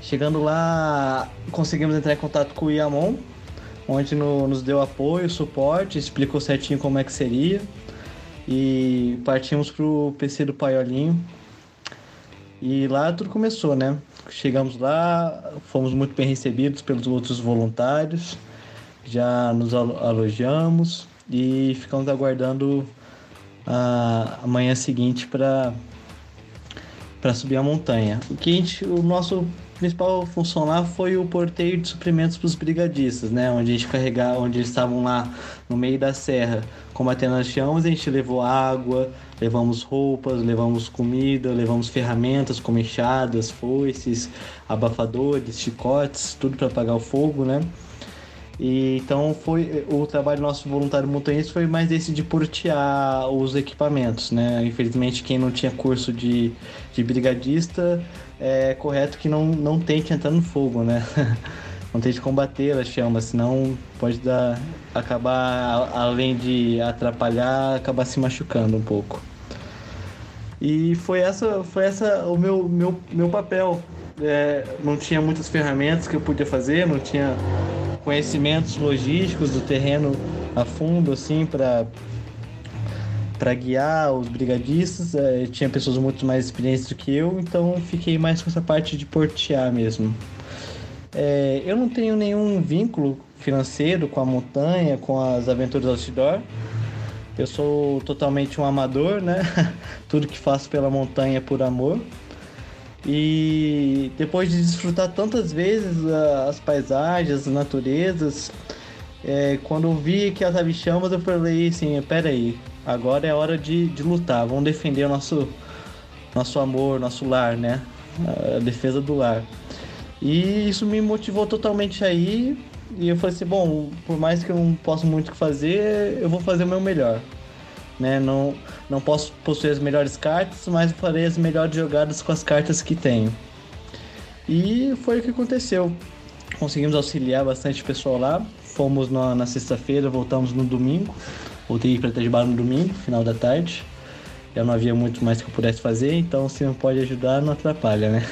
Chegando lá, conseguimos entrar em contato com o Iamon, onde no, nos deu apoio, suporte, explicou certinho como é que seria e partimos pro PC do Paiolinho. E lá tudo começou, né? Chegamos lá, fomos muito bem recebidos pelos outros voluntários, já nos alojamos e ficamos aguardando a manhã seguinte para para subir a montanha. O que a gente, o nosso principal função lá foi o porteio de suprimentos para os brigadistas, né? Onde a gente carregava, onde eles estavam lá no meio da serra combatendo as chamas, a gente levou água, levamos roupas, levamos comida, levamos ferramentas como enxadas, foices, abafadores, chicotes, tudo para apagar o fogo, né? E, então foi o trabalho nosso voluntário montanhista foi mais esse de portear os equipamentos, né? Infelizmente quem não tinha curso de, de brigadista é correto que não, não tente entrar no fogo, né? não tente combater as chamas, senão pode dar acabar além de atrapalhar, acabar se machucando um pouco. E foi essa foi essa o meu meu, meu papel. É, não tinha muitas ferramentas que eu podia fazer, não tinha conhecimentos logísticos do terreno a fundo, assim, para para guiar os brigadistas. É, tinha pessoas muito mais experientes do que eu, então fiquei mais com essa parte de portear mesmo. É, eu não tenho nenhum vínculo financeiro com a montanha, com as aventuras outdoor. Eu sou totalmente um amador, né? Tudo que faço pela montanha é por amor. E depois de desfrutar tantas vezes as paisagens, as naturezas, é, quando eu vi que elas chamas, eu falei assim: peraí, agora é hora de, de lutar, vamos defender o nosso, nosso amor, nosso lar, né? A defesa do lar. E isso me motivou totalmente aí. E eu falei assim: bom, por mais que eu não possa muito fazer, eu vou fazer o meu melhor. Né? Não, não posso possuir as melhores cartas, mas farei as melhores jogadas com as cartas que tenho. E foi o que aconteceu. Conseguimos auxiliar bastante pessoal lá. Fomos na, na sexta-feira, voltamos no domingo. Voltei para Itajubá no domingo, final da tarde. Já não havia muito mais que eu pudesse fazer, então se não pode ajudar, não atrapalha, né?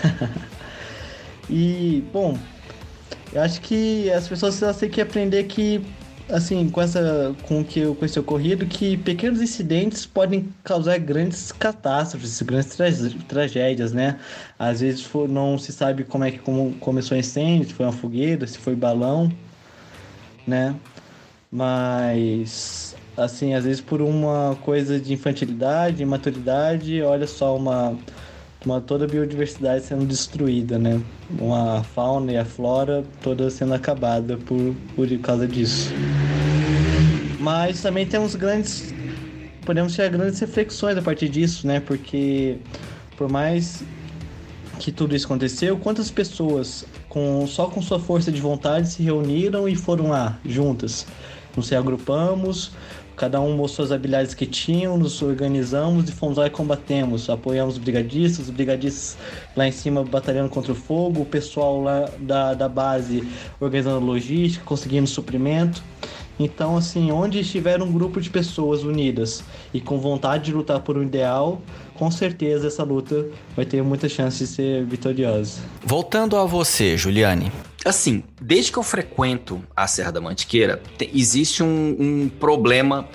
e, bom, eu acho que as pessoas têm que aprender que assim, com essa com que com esse ocorrido que pequenos incidentes podem causar grandes catástrofes, grandes tra tragédias, né? Às vezes for, não se sabe como é que como começou o incêndio, se foi uma fogueira, se foi balão, né? Mas assim, às vezes por uma coisa de infantilidade, imaturidade, olha só uma uma toda a biodiversidade sendo destruída, né? Uma fauna e a flora toda sendo acabada por, por causa disso. Mas também temos grandes podemos tirar grandes reflexões a partir disso, né? Porque por mais que tudo isso aconteceu, quantas pessoas com só com sua força de vontade se reuniram e foram lá juntas? Nos agrupamos, Cada um mostrou as habilidades que tinham, nos organizamos e fomos lá e combatemos. Apoiamos os brigadistas, os brigadistas lá em cima batalhando contra o fogo, o pessoal lá da, da base organizando logística, conseguindo suprimento. Então, assim, onde estiver um grupo de pessoas unidas e com vontade de lutar por um ideal, com certeza essa luta vai ter muita chance de ser vitoriosa. Voltando a você, Juliane. Assim, desde que eu frequento a Serra da Mantiqueira, existe um, um problema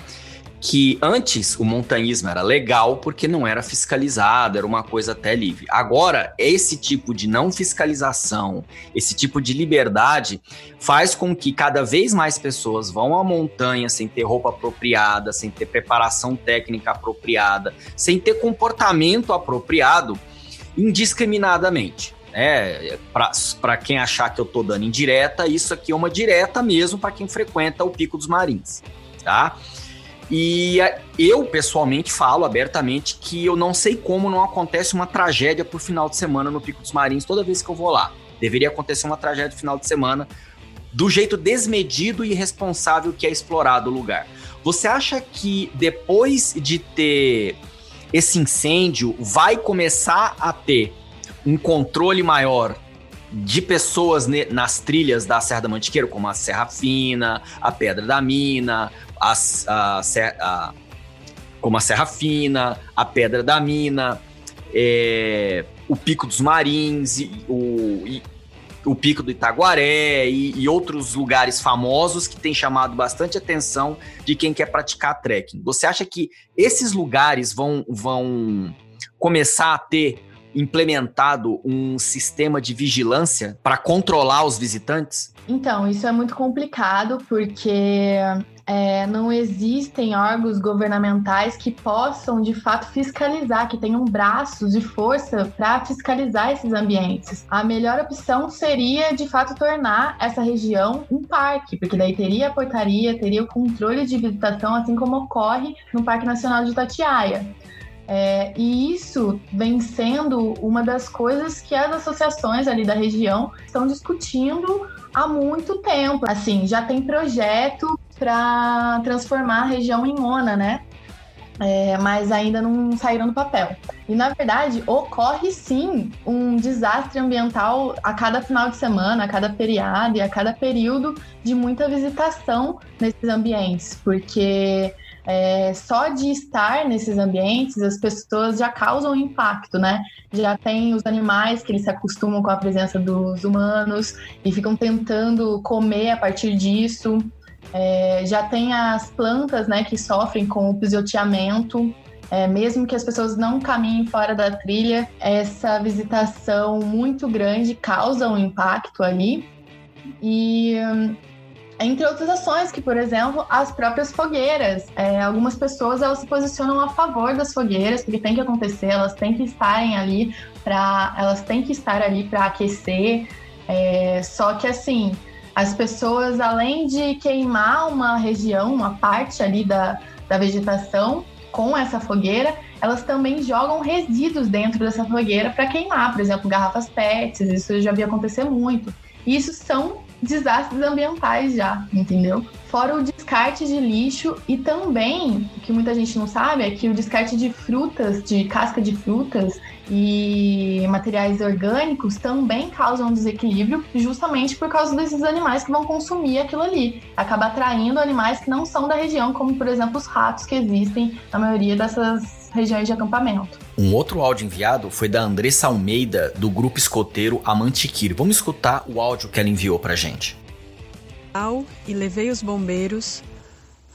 que antes o montanhismo era legal porque não era fiscalizado, era uma coisa até livre. Agora, esse tipo de não fiscalização, esse tipo de liberdade faz com que cada vez mais pessoas vão à montanha sem ter roupa apropriada, sem ter preparação técnica apropriada, sem ter comportamento apropriado indiscriminadamente. É, para quem achar que eu tô dando indireta, isso aqui é uma direta mesmo para quem frequenta o Pico dos Marins, tá? E eu, pessoalmente, falo abertamente que eu não sei como não acontece uma tragédia por final de semana no Pico dos Marins toda vez que eu vou lá. Deveria acontecer uma tragédia no final de semana do jeito desmedido e irresponsável que é explorado o lugar. Você acha que depois de ter esse incêndio, vai começar a ter um controle maior de pessoas nas trilhas da Serra da Mantiqueira, como a Serra Fina, a Pedra da Mina, a, a, a, como a Serra Fina, a Pedra da Mina, é, o Pico dos Marins, e, o, e, o Pico do Itaguaré e, e, outros lugares famosos que têm chamado bastante atenção de quem quer praticar trekking. Você acha que esses lugares vão, vão começar a ter implementado um sistema de vigilância para controlar os visitantes? Então, isso é muito complicado porque é, não existem órgãos governamentais que possam de fato fiscalizar, que tenham braços e força para fiscalizar esses ambientes. A melhor opção seria de fato tornar essa região um parque, porque daí teria a portaria, teria o controle de visitação, assim como ocorre no Parque Nacional de Itatiaia. É, e isso vem sendo uma das coisas que as associações ali da região estão discutindo há muito tempo. Assim, já tem projeto para transformar a região em ONA, né? É, mas ainda não saíram do papel. E na verdade, ocorre sim um desastre ambiental a cada final de semana, a cada feriado e a cada período de muita visitação nesses ambientes, porque é, só de estar nesses ambientes, as pessoas já causam impacto, né? Já tem os animais que eles se acostumam com a presença dos humanos e ficam tentando comer a partir disso. É, já tem as plantas né, que sofrem com o pisoteamento. É, mesmo que as pessoas não caminhem fora da trilha, essa visitação muito grande causa um impacto ali. E entre outras ações, que por exemplo, as próprias fogueiras. É, algumas pessoas elas se posicionam a favor das fogueiras, porque tem que acontecer, elas têm que estarem ali para, elas têm que estar ali para aquecer. É, só que assim, as pessoas, além de queimar uma região, uma parte ali da, da vegetação com essa fogueira, elas também jogam resíduos dentro dessa fogueira para queimar, por exemplo, garrafas PETs, isso já vi acontecer muito. Isso são desastres ambientais já, entendeu? Fora o descarte de lixo e também, o que muita gente não sabe, é que o descarte de frutas, de casca de frutas e materiais orgânicos também causam desequilíbrio justamente por causa desses animais que vão consumir aquilo ali. Acaba atraindo animais que não são da região, como por exemplo os ratos que existem na maioria dessas regiões de acampamento. Um outro áudio enviado foi da Andressa Almeida, do grupo escoteiro Amantiquir. Vamos escutar o áudio que ela enviou pra gente. E levei os bombeiros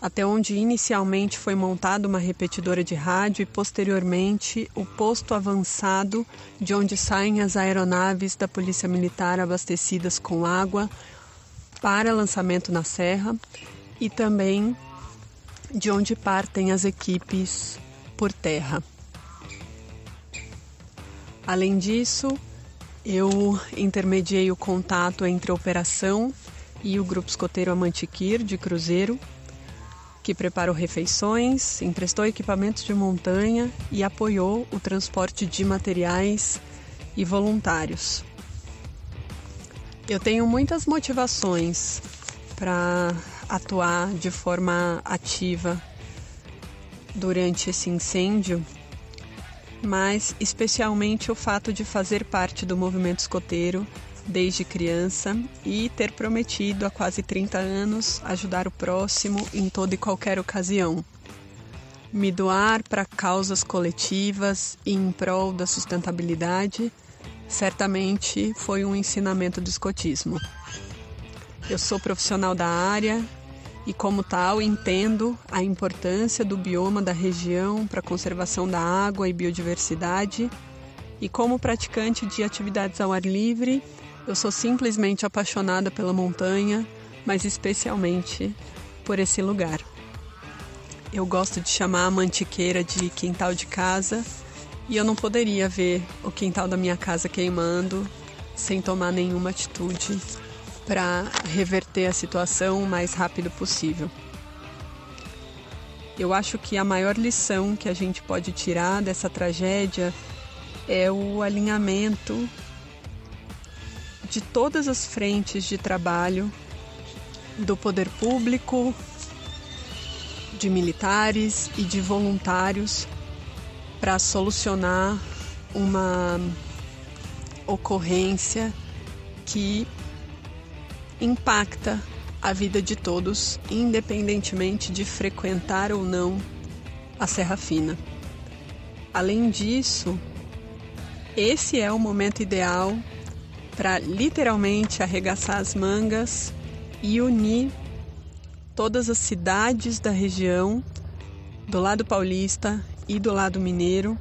até onde inicialmente foi montada uma repetidora de rádio e posteriormente o posto avançado de onde saem as aeronaves da Polícia Militar abastecidas com água para lançamento na serra e também de onde partem as equipes por terra. Além disso, eu intermediei o contato entre a operação e o grupo escoteiro Amantiquir de Cruzeiro que preparou refeições, emprestou equipamentos de montanha e apoiou o transporte de materiais e voluntários. Eu tenho muitas motivações para atuar de forma ativa durante esse incêndio, mas especialmente o fato de fazer parte do movimento escoteiro desde criança e ter prometido há quase 30 anos ajudar o próximo em toda e qualquer ocasião. Me doar para causas coletivas e em prol da sustentabilidade certamente foi um ensinamento do escotismo. Eu sou profissional da área e, como tal, entendo a importância do bioma da região para a conservação da água e biodiversidade. E, como praticante de atividades ao ar livre, eu sou simplesmente apaixonada pela montanha, mas especialmente por esse lugar. Eu gosto de chamar a mantiqueira de quintal de casa e eu não poderia ver o quintal da minha casa queimando sem tomar nenhuma atitude para reverter a situação o mais rápido possível. Eu acho que a maior lição que a gente pode tirar dessa tragédia é o alinhamento de todas as frentes de trabalho do poder público, de militares e de voluntários para solucionar uma ocorrência que impacta a vida de todos, independentemente de frequentar ou não a Serra Fina. Além disso, esse é o momento ideal para literalmente arregaçar as mangas e unir todas as cidades da região, do lado paulista e do lado mineiro,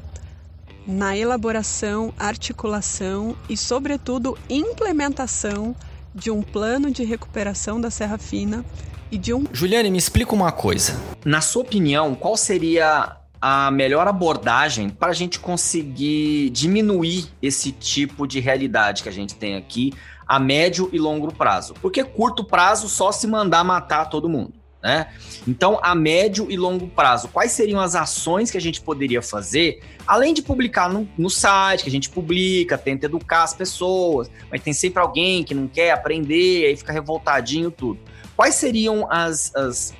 na elaboração, articulação e, sobretudo, implementação de um plano de recuperação da Serra Fina e de um. Juliane, me explica uma coisa. Na sua opinião, qual seria a melhor abordagem para a gente conseguir diminuir esse tipo de realidade que a gente tem aqui a médio e longo prazo. Porque curto prazo só se mandar matar todo mundo. Né? Então, a médio e longo prazo, quais seriam as ações que a gente poderia fazer, além de publicar no, no site, que a gente publica, tenta educar as pessoas, mas tem sempre alguém que não quer aprender, aí fica revoltadinho tudo. Quais seriam as, as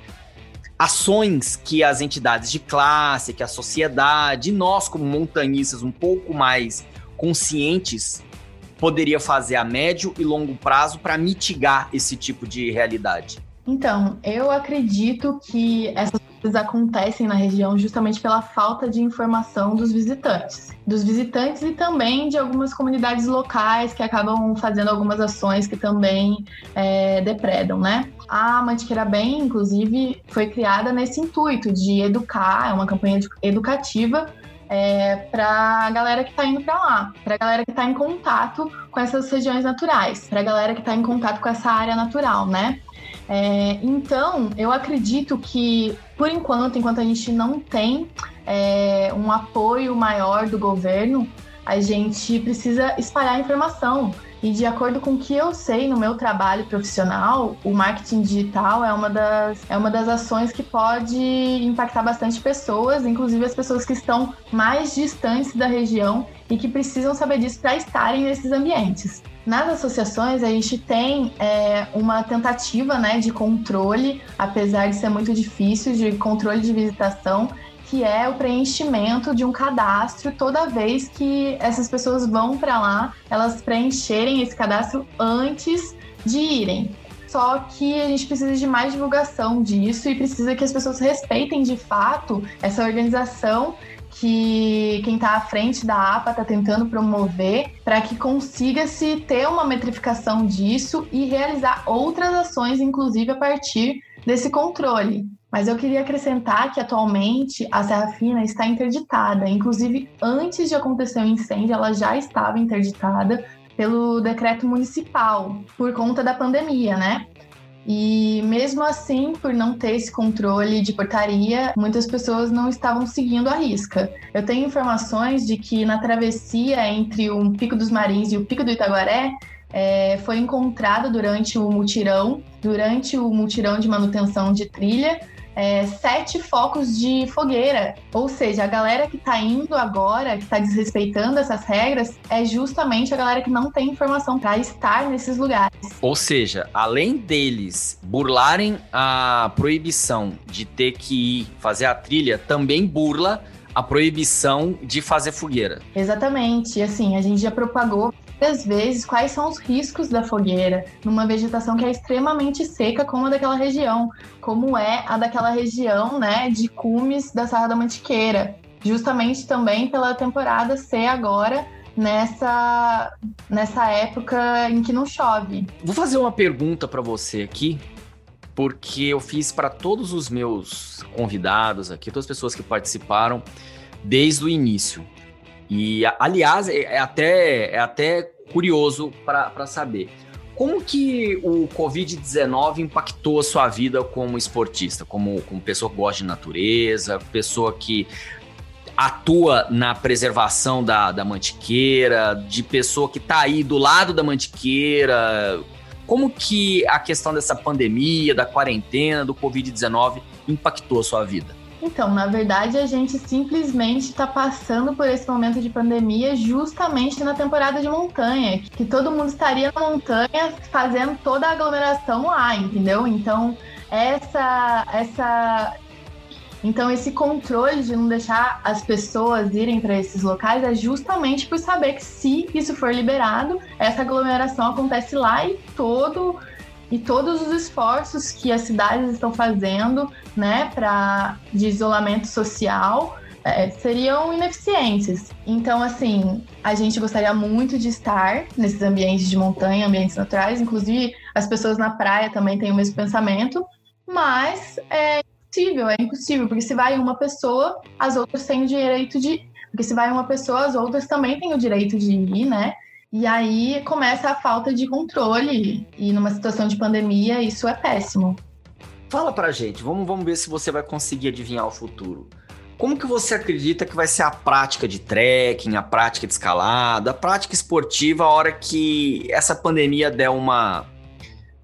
ações que as entidades de classe, que a sociedade, nós como montanhistas um pouco mais conscientes poderia fazer a médio e longo prazo para mitigar esse tipo de realidade? Então, eu acredito que essas coisas acontecem na região justamente pela falta de informação dos visitantes. Dos visitantes e também de algumas comunidades locais que acabam fazendo algumas ações que também é, depredam, né? A Mantiqueira Bem, inclusive, foi criada nesse intuito de educar, é uma campanha educativa é, para a galera que está indo para lá, para a galera que está em contato com essas regiões naturais, para a galera que está em contato com essa área natural, né? É, então, eu acredito que, por enquanto, enquanto a gente não tem é, um apoio maior do governo, a gente precisa espalhar a informação. E de acordo com o que eu sei no meu trabalho profissional, o marketing digital é uma das, é uma das ações que pode impactar bastante pessoas, inclusive as pessoas que estão mais distantes da região e que precisam saber disso para estarem nesses ambientes. Nas associações, a gente tem é, uma tentativa né, de controle, apesar de ser muito difícil, de controle de visitação, que é o preenchimento de um cadastro toda vez que essas pessoas vão para lá, elas preencherem esse cadastro antes de irem. Só que a gente precisa de mais divulgação disso e precisa que as pessoas respeitem de fato essa organização que quem está à frente da APA está tentando promover para que consiga-se ter uma metrificação disso e realizar outras ações, inclusive a partir desse controle. Mas eu queria acrescentar que atualmente a Serra Fina está interditada. Inclusive, antes de acontecer o incêndio, ela já estava interditada pelo decreto municipal, por conta da pandemia, né? E mesmo assim, por não ter esse controle de portaria, muitas pessoas não estavam seguindo a risca. Eu tenho informações de que na travessia entre o Pico dos Marins e o Pico do Itaguaré, é, foi encontrado durante o mutirão, durante o mutirão de manutenção de trilha, é, sete focos de fogueira. Ou seja, a galera que está indo agora, que está desrespeitando essas regras, é justamente a galera que não tem informação para estar nesses lugares. Ou seja, além deles burlarem a proibição de ter que ir fazer a trilha, também burla a proibição de fazer fogueira. Exatamente. Assim, a gente já propagou várias vezes quais são os riscos da fogueira numa vegetação que é extremamente seca, como a daquela região, como é a daquela região, né, de cumes da Serra da Mantiqueira. Justamente também pela temporada ser agora nessa nessa época em que não chove. Vou fazer uma pergunta para você aqui, porque eu fiz para todos os meus convidados aqui, todas as pessoas que participaram desde o início. E, aliás, é, é até, é até curioso para saber. Como que o Covid-19 impactou a sua vida como esportista, como, como pessoa que gosta de natureza, pessoa que atua na preservação da, da mantiqueira, de pessoa que está aí do lado da mantiqueira? Como que a questão dessa pandemia, da quarentena, do Covid-19 impactou a sua vida? Então, na verdade, a gente simplesmente está passando por esse momento de pandemia justamente na temporada de montanha, que todo mundo estaria na montanha fazendo toda a aglomeração lá, entendeu? Então, essa essa então esse controle de não deixar as pessoas irem para esses locais é justamente por saber que se isso for liberado, essa aglomeração acontece lá e todo e todos os esforços que as cidades estão fazendo, né, para de isolamento social é, seriam ineficientes. Então, assim, a gente gostaria muito de estar nesses ambientes de montanha, ambientes naturais, inclusive as pessoas na praia também têm o mesmo pensamento, mas é impossível, é impossível, porque se vai uma pessoa, as outras têm o direito de. Porque se vai uma pessoa, as outras também têm o direito de ir, né? E aí começa a falta de controle. E numa situação de pandemia, isso é péssimo. Fala pra gente, vamos, vamos ver se você vai conseguir adivinhar o futuro. Como que você acredita que vai ser a prática de trekking, a prática de escalada, a prática esportiva a hora que essa pandemia der uma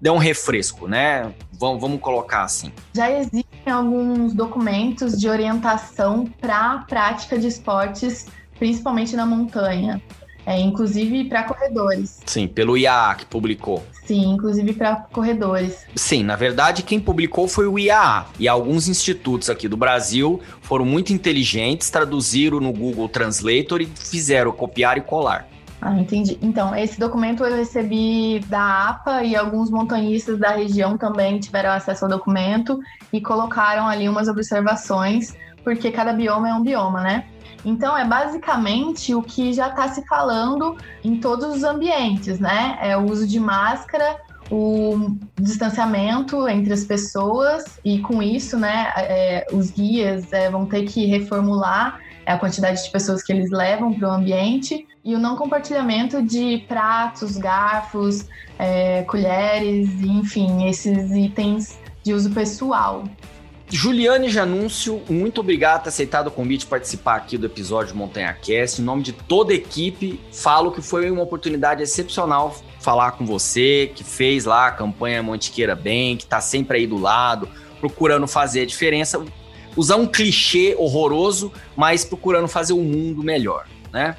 der um refresco, né? Vamos, vamos colocar assim. Já existem alguns documentos de orientação para a prática de esportes, principalmente na montanha é, inclusive para corredores. Sim, pelo IAA que publicou. Sim, inclusive para corredores. Sim, na verdade quem publicou foi o IAA e alguns institutos aqui do Brasil foram muito inteligentes, traduziram no Google Translator e fizeram copiar e colar. Ah, entendi. Então, esse documento eu recebi da APA e alguns montanhistas da região também tiveram acesso ao documento e colocaram ali umas observações, porque cada bioma é um bioma, né? Então, é basicamente o que já está se falando em todos os ambientes, né? É o uso de máscara, o distanciamento entre as pessoas e com isso, né, é, os guias é, vão ter que reformular a quantidade de pessoas que eles levam para o ambiente e o não compartilhamento de pratos, garfos, é, colheres, enfim, esses itens de uso pessoal. Juliane Janúncio, muito obrigado por ter aceitado o convite de participar aqui do episódio Montanha Cast. Em nome de toda a equipe, falo que foi uma oportunidade excepcional falar com você, que fez lá a campanha Mantiqueira Bem, que está sempre aí do lado, procurando fazer a diferença, usar um clichê horroroso, mas procurando fazer o um mundo melhor, né?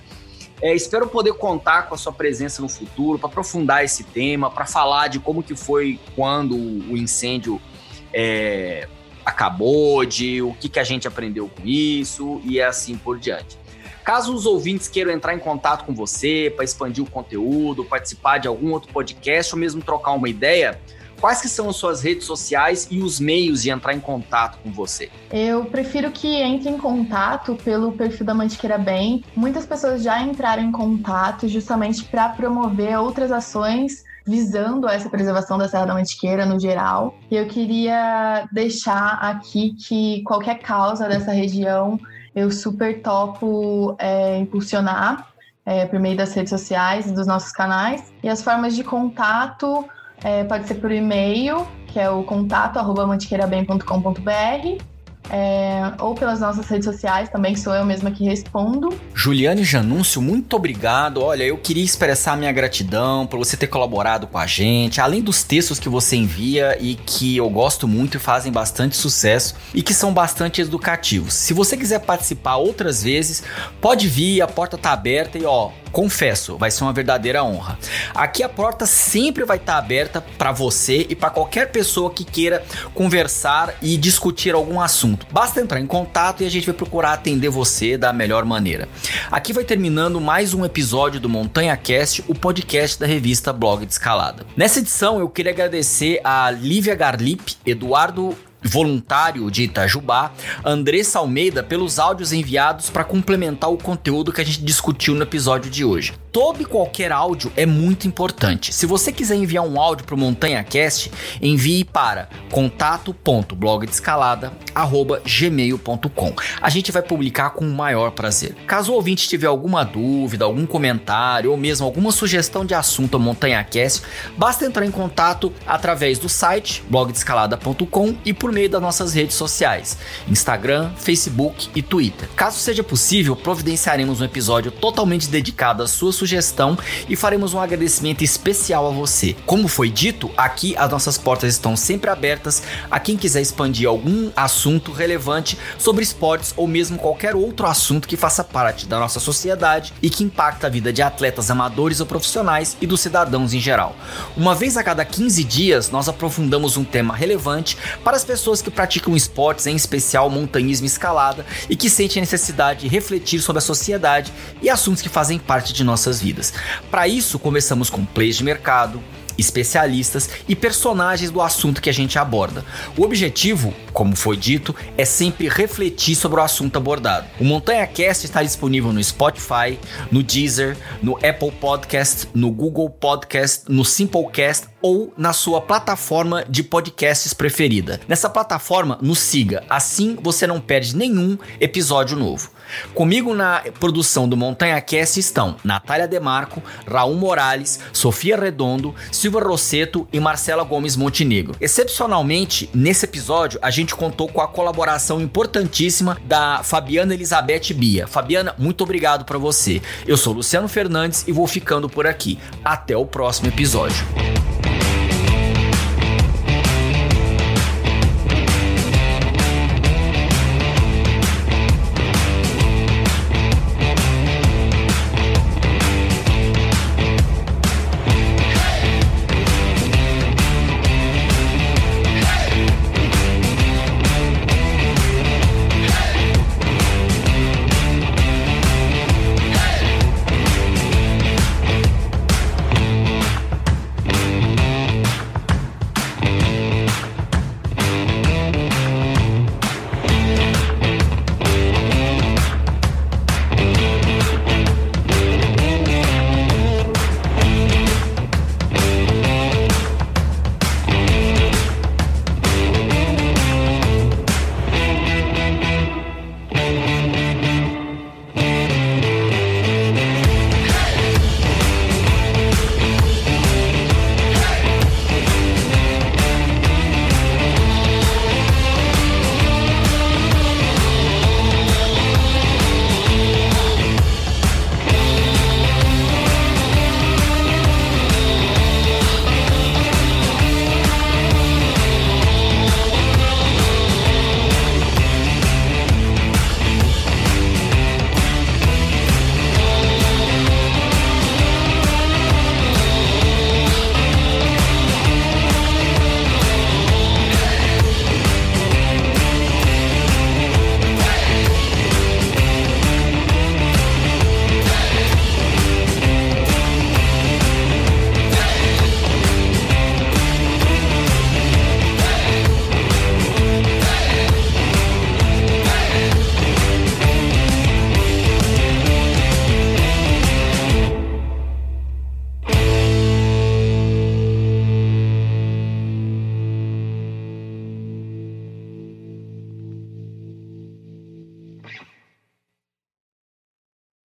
É, espero poder contar com a sua presença no futuro para aprofundar esse tema, para falar de como que foi quando o incêndio é, acabou, de o que, que a gente aprendeu com isso e assim por diante. Caso os ouvintes queiram entrar em contato com você para expandir o conteúdo, participar de algum outro podcast ou mesmo trocar uma ideia, quais que são as suas redes sociais e os meios de entrar em contato com você? Eu prefiro que entre em contato pelo perfil da Mantiqueira Bem. Muitas pessoas já entraram em contato justamente para promover outras ações visando essa preservação da Serra da Mantiqueira no geral. E eu queria deixar aqui que qualquer causa dessa região eu super topo é, impulsionar é, por meio das redes sociais e dos nossos canais. E as formas de contato é, pode ser por e-mail, que é o contato arroba mantiqueirabem.com.br, é, ou pelas nossas redes sociais também, sou eu mesma que respondo. Juliane Janúncio, muito obrigado. Olha, eu queria expressar minha gratidão por você ter colaborado com a gente, além dos textos que você envia e que eu gosto muito e fazem bastante sucesso e que são bastante educativos. Se você quiser participar outras vezes, pode vir, a porta tá aberta e ó, confesso, vai ser uma verdadeira honra. Aqui a porta sempre vai estar tá aberta para você e para qualquer pessoa que queira conversar e discutir algum assunto. Basta entrar em contato e a gente vai procurar atender você da melhor maneira. Aqui vai terminando mais um episódio do Montanha Cast, o podcast da revista Blog de Escalada. Nessa edição eu queria agradecer a Lívia Garlip, Eduardo voluntário de Itajubá, Andressa Almeida, pelos áudios enviados para complementar o conteúdo que a gente discutiu no episódio de hoje. Todo e qualquer áudio é muito importante. Se você quiser enviar um áudio para o Montanha Cast, envie para contato.blogdescalada@gmail.com. A gente vai publicar com o maior prazer. Caso o ouvinte tiver alguma dúvida, algum comentário ou mesmo alguma sugestão de assunto ao Montanha Cast, basta entrar em contato através do site blogdescalada.com e por meio das nossas redes sociais, Instagram, Facebook e Twitter. Caso seja possível, providenciaremos um episódio totalmente dedicado à sua sugestão e faremos um agradecimento especial a você. Como foi dito, aqui as nossas portas estão sempre abertas a quem quiser expandir algum assunto relevante sobre esportes ou mesmo qualquer outro assunto que faça parte da nossa sociedade e que impacta a vida de atletas amadores ou profissionais e dos cidadãos em geral. Uma vez a cada 15 dias, nós aprofundamos um tema relevante para as pessoas que praticam esportes, em especial montanhismo e escalada, e que sentem a necessidade de refletir sobre a sociedade e assuntos que fazem parte de nossas vidas. Para isso, começamos com plays de mercado, especialistas e personagens do assunto que a gente aborda. O objetivo, como foi dito, é sempre refletir sobre o assunto abordado. O Montanha Cast está disponível no Spotify, no Deezer, no Apple Podcast, no Google Podcast, no Simplecast ou na sua plataforma de podcasts preferida. Nessa plataforma, nos siga, assim você não perde nenhum episódio novo. Comigo na produção do Montanha Cast estão Natália Demarco, Raul Morales, Sofia Redondo, Silva Rosseto e Marcela Gomes Montenegro. Excepcionalmente, nesse episódio, a gente contou com a colaboração importantíssima da Fabiana Elizabeth Bia. Fabiana, muito obrigado para você. Eu sou Luciano Fernandes e vou ficando por aqui. Até o próximo episódio.